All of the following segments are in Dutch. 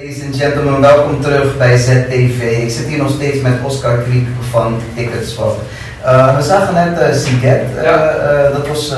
Ladies and gentlemen, welkom terug bij ZTV. Ik zit hier nog steeds met Oscar Kriek van Ticketswap. Uh, we zagen net uh, Siget. Uh, Ja. dat was,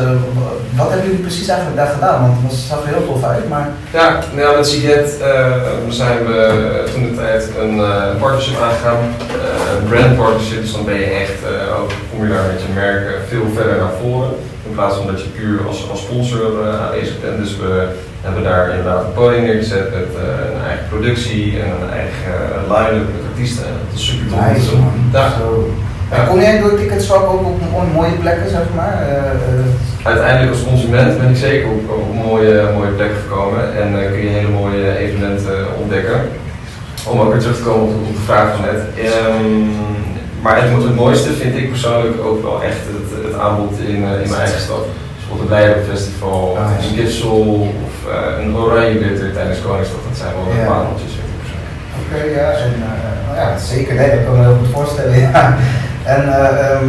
wat hebben jullie precies eigenlijk daar gedaan? Want het zag er heel tof uit, maar Ja, nou met Siget eh, zijn we toen de tijd een eh, partnership aangegaan. Eh, een brand partnership, dus dan ben je echt, eh, ook kom je daar met je merk eh, veel verder naar voren. In plaats van dat je puur als, als sponsor eh, aanwezig bent. Dus we hebben daar inderdaad een podium neergezet met eh, een eigen productie en een eigen line-up met artiesten. En dat is super tof. nice man. Ja. Zo. Ja. En Kom jij door Ticketswap ook op mo- mooie plekken, zeg maar? Eh, Uiteindelijk als consument ben ik zeker op, op mooie, mooie plekken gekomen en kun je hele mooie evenementen ontdekken. Om ook weer terug te komen op, op de vraag van net. Ehm, maar het, het mooiste vind ik persoonlijk ook wel echt het, het aanbod in, in mijn eigen stad. Bijvoorbeeld het Leidenfestival, Ah, ja. Een Oranje Glitter tijdens Koningsdag. Dat zijn wel de Ja. pareltjes vind ik persoonlijk. Oké, ja, en, eh, nou ja, zeker, nee, dat kan ik me heel goed voorstellen. Ja. En eh, ehm,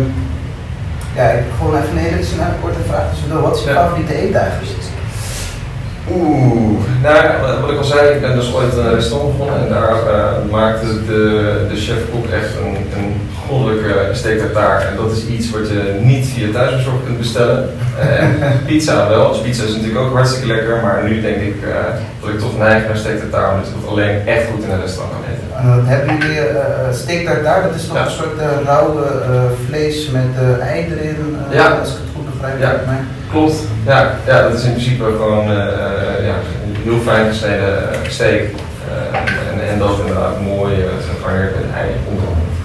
ja, ik gewoon even een hele snelle korte vraag tussendoor. Wat is je favoriete eigenlijk? Oeh, nou, wat- ik al zei, ik ben dus ooit een restaurant begonnen en daar eh, maakte de, de chef-kok echt een, een goddelijke steak tartare. En dat is iets wat je niet via thuisbezorg kunt bestellen. En pizza wel, dus pizza is natuurlijk ook hartstikke lekker, maar nu denk ik eh, dat ik toch neig naar steak tartare, omdat je dat alleen echt goed in een restaurant kan eten. En wat hebben jullie steak tartare? Dat is toch Ja. een soort eh, rauwe eh, vlees met eh, ei erin, eh, Ja. Het. Ja. mij. Klopt, ja, ja, dat is in principe gewoon eh, eh, ja, een heel fijn gesneden eh, steak. Eh, en, en dat inderdaad mooi gegarneerd met ei.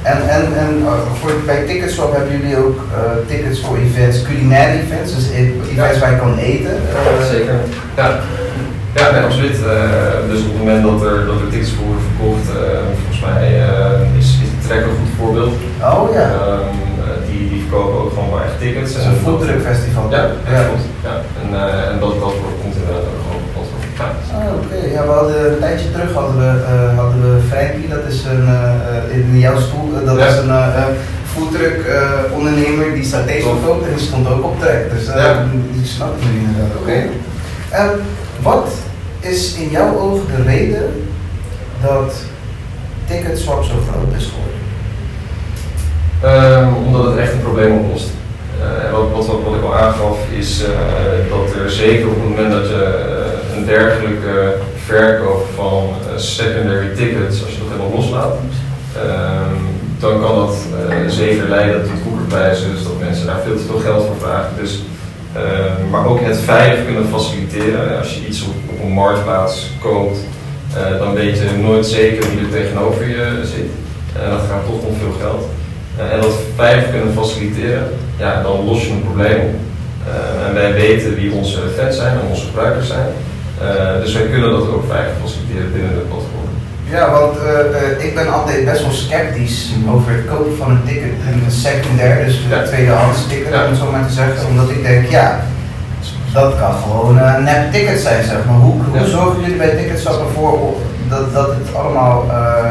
En, en, en voor, bij Ticketswap hebben jullie ook tickets voor events, culinaire events, dus e- events waar je kan eten. eh, Zeker. Ja, ja nee, absoluut. Dus op het moment dat er, dat er tickets voor worden verkocht, volgens mij is, is de Trek een goed voorbeeld. Oh ja, Ehm, eh, verkopen ook gewoon wel echt tickets. het is een foodtruck festival. Ja, ja. En, eh, en dat, dat komt inderdaad ook gewoon op het platform. Ja. Ah, oké. Ja, we hadden een tijdje terug hadden we, eh, hadden we Frankie, dat is een, eh, in jouw stoel, dat Ja. is een foodtruck eh, ondernemer die saté's Klopt. verkoopt en die stond ook op trek. Dus Ja. die snap ik nu inderdaad. Oké. En wat is in jouw ogen de reden dat Ticketswap zo groot is geworden? Ehm, omdat het echt een probleem oplost. Eh, en wat, wat, wat, wat ik al aangaf is eh, dat er zeker op het moment dat je eh, een dergelijke verkoop van eh, secondary tickets, als je dat helemaal loslaat, ehm, dan kan dat eh, zeker leiden tot koekerprijzen, dus dat mensen daar veel te veel geld voor vragen. Dus, ehm, maar ook het veilig kunnen faciliteren. Als je iets op, een marktplaats koopt, dan weet je nooit zeker wie er tegenover je zit. En dat gaat toch om veel geld. En dat veilig kunnen faciliteren, ja, dan los je een probleem op. Eh, en wij weten wie onze fans zijn en onze gebruikers zijn. Eh, dus wij kunnen dat ook veilig faciliteren binnen het platform. Ja, want eh, ik ben altijd best wel sceptisch over het kopen van een ticket, een secundair, dus een Ja. tweedehands ticket, Ja. om het zo maar te zeggen. Omdat ik denk, ja, dat kan gewoon een nep ticket zijn, zeg maar. Hoe, hoe Ja. zorgen jullie bij Ticketswap ervoor dat, dat het allemaal eh,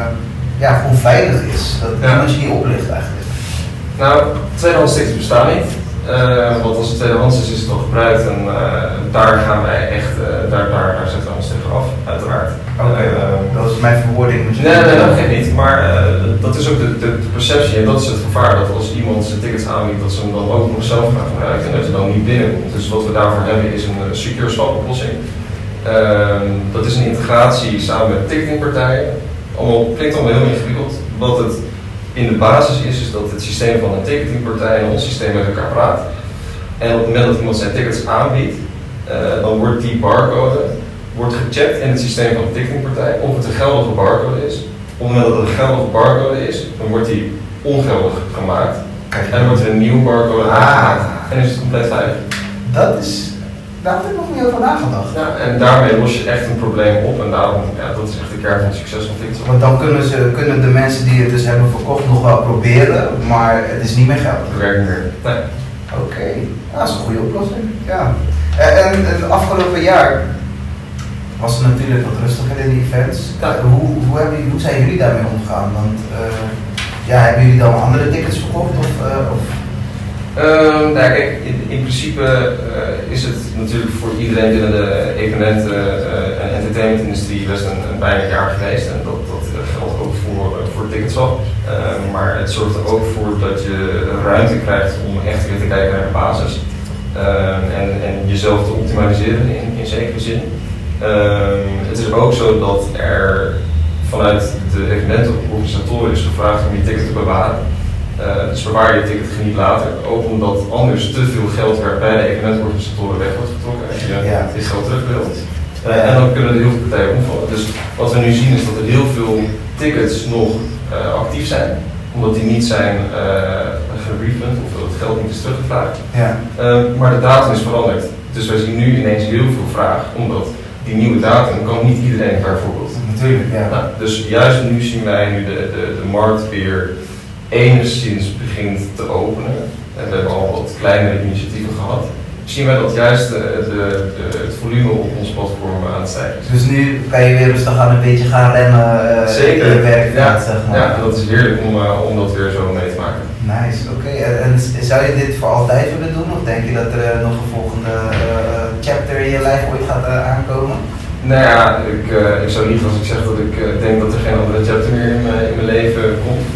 ja, gewoon veilig is? Dat Ja. iemand je niet oplicht eigenlijk. Nou, tweedehands tickets bestaan niet. Want als het tweedehands is, is het al gebruikt en eh, daar gaan wij echt, eh, daar, daar, daar zetten we ons tegen af, uiteraard. Oké, dat is mijn verwoording. Nee, nee, dat geeft niet. Maar dat is ook de, de, de perceptie en dat is het gevaar dat als iemand zijn tickets aanbiedt, dat ze hem dan ook nog zelf gaan gebruiken en dat je dan niet binnenkomt. Dus wat we daarvoor hebben is een secure swap oplossing. Ehm, dat is een integratie samen met ticketingpartijen. Allemaal klinkt allemaal heel ingewikkeld. Wat het in de basis is, is dat het systeem van een ticketingpartij en ons systeem met elkaar praat. En op het moment dat iemand zijn tickets aanbiedt, eh, dan wordt die barcode wordt gecheckt in het systeem van de ticketingpartij of het een geldige barcode is. Op het moment dat het een geldige barcode is, dan wordt die ongeldig gemaakt. En dan wordt er een nieuwe barcode Ah. aangemaakt. En is het compleet veilig. dat is, daar heb ik nog niet over nagedacht. Ja, en daarmee los je echt een probleem op. En daarom, ja, dat is echt de kern van het succes van TikTok. Want dan kunnen, ze, kunnen de mensen die het dus hebben verkocht nog wel proberen, maar het is niet meer geld. Het werkt niet meer. Nee. Oké, ja, dat is een goede oplossing. Ja. En, en het afgelopen jaar was het natuurlijk wat rustiger in de events. Ja. Eh, hoe, hoe, hebben, hoe zijn jullie daarmee omgegaan? Want eh, ja, hebben jullie dan andere tickets verkocht? Of, eh, of Ehm, nou, kijk, in, in principe eh, is het natuurlijk voor iedereen binnen de evenementen- eh, en entertainmentindustrie best een, een bijna jaar geweest en dat, dat geldt ook voor, voor Ticketswap. Uh, maar het zorgt er ook voor dat je ruimte krijgt om echt weer te kijken naar de basis. En, en jezelf te optimaliseren in, in zekere zin. Het is ook zo dat er vanuit de evenementenorganisatoren is gevraagd om je ticket te bewaren. Uh, dus bewaar je ticket geniet later. Ook omdat anders te veel geld bij de evenementorganisatoren weg wordt getrokken en je ja. dit geld terug wilt. Uh, en dan kunnen er heel veel partijen omvallen. Dus wat we nu zien is dat er heel veel tickets nog uh, actief zijn, omdat die niet zijn gerefund of dat het geld niet is teruggevraagd. Ja. maar de datum is veranderd. Dus wij zien nu ineens heel veel vraag, omdat die nieuwe datum kan niet iedereen bijvoorbeeld. Natuurlijk, ja. Nou, dus juist nu zien wij nu de, de, de markt weer enigszins begint te openen. En we hebben al wat kleinere initiatieven gehad. Zien wij dat juist de, de, de, het volume op ons platform aan het stijgen is. Dus nu kan je weer rustig aan een beetje gaan remmen uh, Zeker. in je werk. Ja, zeg maar. ja, dat is heerlijk om, uh, om dat weer zo mee te maken. Nice, oké. Okay. En, zou je dit voor altijd willen doen? Of denk je dat er uh, nog een volgende chapter in je lijf ooit gaat aankomen? Nou ja, ik, ik zou niet als ik zeg dat ik denk dat er geen andere chapter meer in, in mijn leven komt,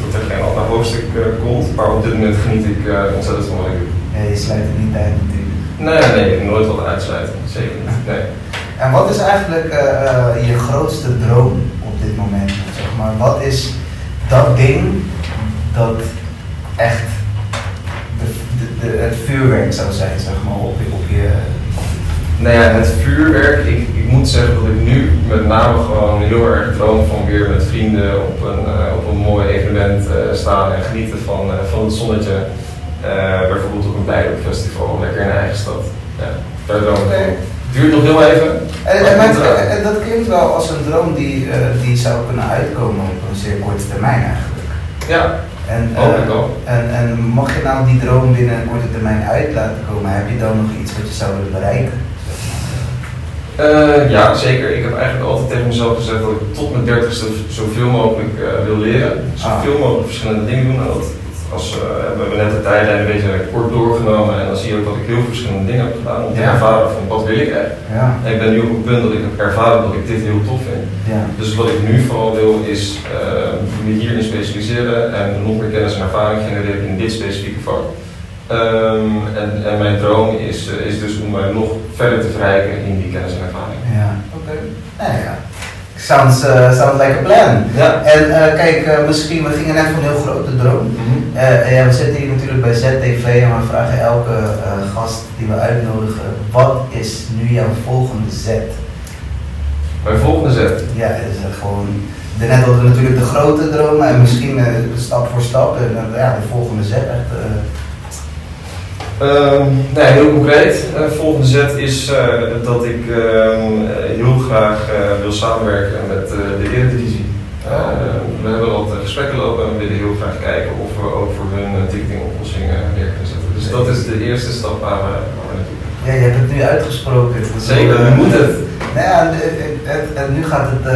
ander hoofdstuk uh, komt, maar op dit moment geniet ik ontzettend van wat ik doe. Ja, je sluit het niet uit natuurlijk. Nee, nee, nooit wat uitsluiten, zeker niet. Nee. En wat is eigenlijk je grootste droom op dit moment? Zeg maar? Wat is dat ding dat echt de, de, de, het vuurwerk zou zijn zeg maar, op, op je nou ja, het vuurwerk, ik, ik moet zeggen dat ik nu met name gewoon heel erg droom van weer met vrienden op een, uh, op een mooi evenement uh, staan en genieten van, uh, van het zonnetje. bijvoorbeeld op een Blijdorp lekker in eigen stad. Ja, daar droom ik. Duurt nog heel even. En, en, en, dat klinkt wel als een droom die, die zou kunnen uitkomen op een zeer korte termijn eigenlijk. Ja, en, en, en mag je nou die droom binnen een korte termijn uit laten komen, heb je dan nog iets wat je zou willen bereiken? Uh, ja, zeker. Ik heb eigenlijk altijd tegen mezelf gezegd dat ik tot mijn dertigste zoveel mogelijk uh, wil leren. Zoveel ah. mogelijk verschillende dingen doen. En dat, als, uh, we hebben net de tijdlijn een beetje kort doorgenomen en dan zie je ook dat ik heel veel verschillende dingen heb gedaan om te ervaren van wat wil ik eigenlijk. Ja. En ik ben nu op het punt dat ik heb ervaren dat ik dit heel tof vind. Ja. Dus wat ik nu vooral wil is me hierin specialiseren en nog meer kennis en ervaring genereren in dit specifieke vak. Um, en, en, mijn droom is, uh, is dus om mij nog verder te verrijken in die kennis en ervaring. Ja, oké. Okay. Nou ja, sounds, uh, sounds like a plan. Ja. En uh, kijk, misschien, we gingen net van een heel grote droom. Mm -hmm. ja, we zitten hier natuurlijk bij ZTV en we vragen elke gast die we uitnodigen, wat is nu jouw volgende zet? Mijn volgende zet? Ja, is gewoon net hadden we natuurlijk de grote dromen en misschien stap voor stap en ja, de volgende zet echt Um, nee, heel concreet. Uh, volgende zet is uh, dat ik uh, heel graag eh, wil samenwerken met de Eredivisie. Oh. we hebben wat gesprekken lopen en we willen heel graag kijken of we ook voor hun ticketingoplossingen neer kunnen zetten. Dus dat is de eerste stap waar we, waar we naartoe gaan. Ja, je hebt het nu uitgesproken. Zeker, nu moet het. Nou ja, het, het, nu gaat het,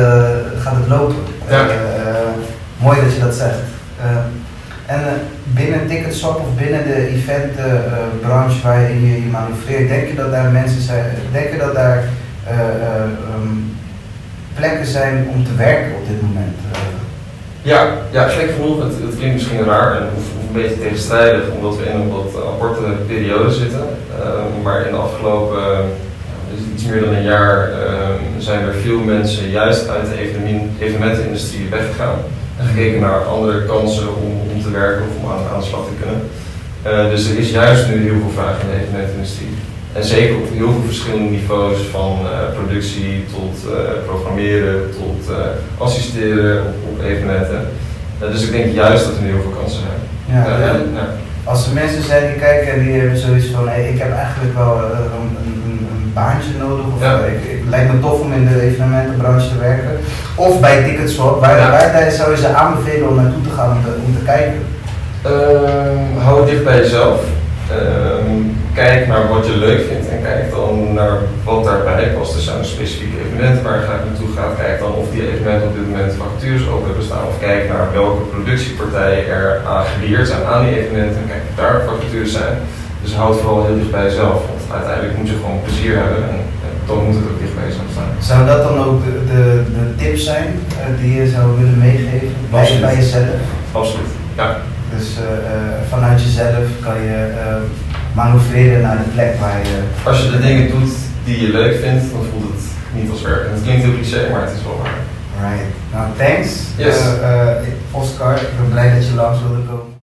gaat het lopen. Ja. mooi dat je dat zegt. En uh, binnen Ticketshop of binnen de eventbranche uh, waarin je je manoeuvreert, denk je dat daar mensen zijn, denk je dat daar um, plekken zijn om te werken op dit moment? Ja, ja, gek genoeg, het, het klinkt misschien raar en of, een beetje tegenstrijdig omdat we in een wat aparte periode zitten. Ehm, maar in de afgelopen dus iets meer dan een jaar ehm, zijn er veel mensen juist uit de evenementenindustrie weggegaan en gekeken naar andere kansen om, om te werken of om aan, aan de slag te kunnen. Uh, dus er is juist nu heel veel vraag in de evenementindustrie. En zeker op heel veel verschillende niveaus, van uh, productie tot uh, programmeren, tot assisteren op, op evenementen. dus ik denk juist dat er nu heel veel kansen zijn. Ja, ja. Als er mensen zijn die kijken en die hebben zoiets van, hey, ik heb eigenlijk wel een, een, een, baantje nodig, of ja. ik, ik, lijkt me tof om in de evenementenbranche te werken, of bij Ticketswap, waar, ja. waar zou je ze aanbevelen om naartoe te gaan om te, om te kijken? Uh, hou het dicht bij jezelf. Uh, kijk naar wat je leuk vindt en kijk dan naar wat daarbij past. Er zijn specifieke evenementen waar je graag naartoe gaat. Kijk dan of die evenementen op dit moment vacatures open hebben staan. Of kijk naar welke productiepartijen er aan geleerd zijn aan die evenementen. En kijk of daar vacatures zijn. Dus houd vooral heel dicht bij jezelf. Want uiteindelijk moet je gewoon plezier hebben. En, dan moet het ook dicht bij jezelf staan. Zou dat dan ook de, de, de tips zijn uh, die je zou willen meegeven bij, bij jezelf? Absoluut, ja. Dus uh, vanuit jezelf kan je manoeuvreren naar de plek waar je... Als je de dingen doet die je leuk vindt, dan voelt het niet als werk. En het klinkt heel cliché, maar het is wel waar. Right. Nou, thanks. Yes. Oscar, ik ben blij dat je langs wilde komen.